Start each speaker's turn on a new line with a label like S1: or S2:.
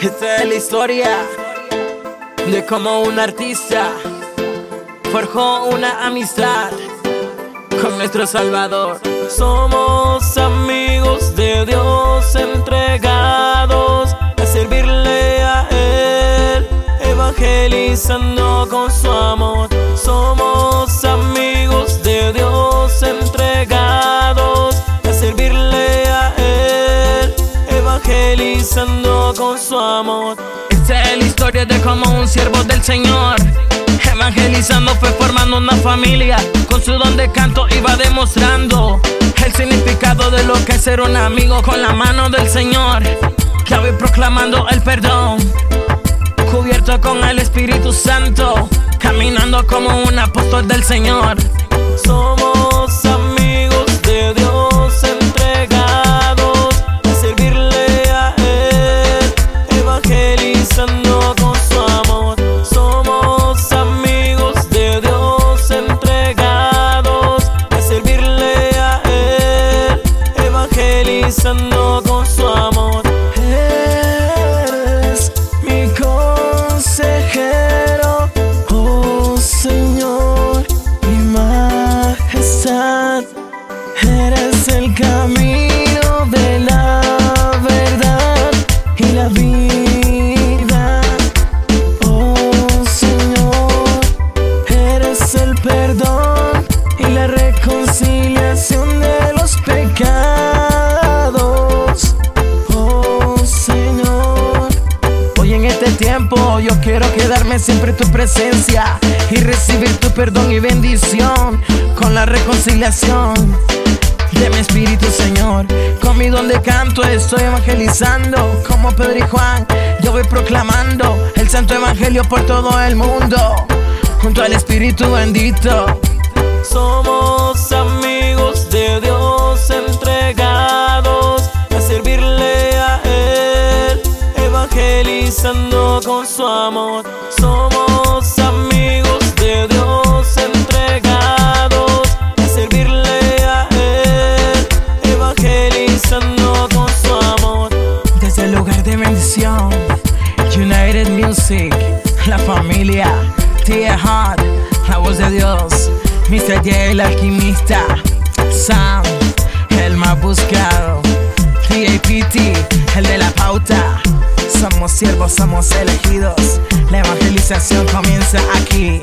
S1: Esta es la historia de cómo un artista forjó una amistad con nuestro Salvador. Somos amigos de Dios entregados a servirle a Él, evangelizando con su amor. Evangelizando con su amor. Esta es la historia de cómo un siervo del Señor Evangelizando fue formando una familia. Con su don de canto iba demostrando El significado de lo que es ser un amigo Con la mano del Señor. Que voy proclamando el perdón Cubierto con el Espíritu Santo Caminando como un apóstol del Señor. Somos Eres el camino de la verdad y la vida. Oh Señor, eres el perdón y la reconciliación de los pecados. Oh Señor. Hoy en este tiempo yo quiero quedarme siempre en tu presencia y recibir tu perdón y bendición con la reconciliación de mi espíritu, Señor. Con mi don canto estoy evangelizando como Pedro y Juan. Yo voy proclamando el santo evangelio por todo el mundo junto al Espíritu bendito. Somos amigos de Dios entregados a servirle a Él, evangelizando con su amor. Somos United Music, la familia, Tia Hart, la voz de Dios, Mr. J, el alquimista, Sam, el más buscado, TAPT, el de la pauta. Somos siervos, somos elegidos. La evangelización comienza aquí.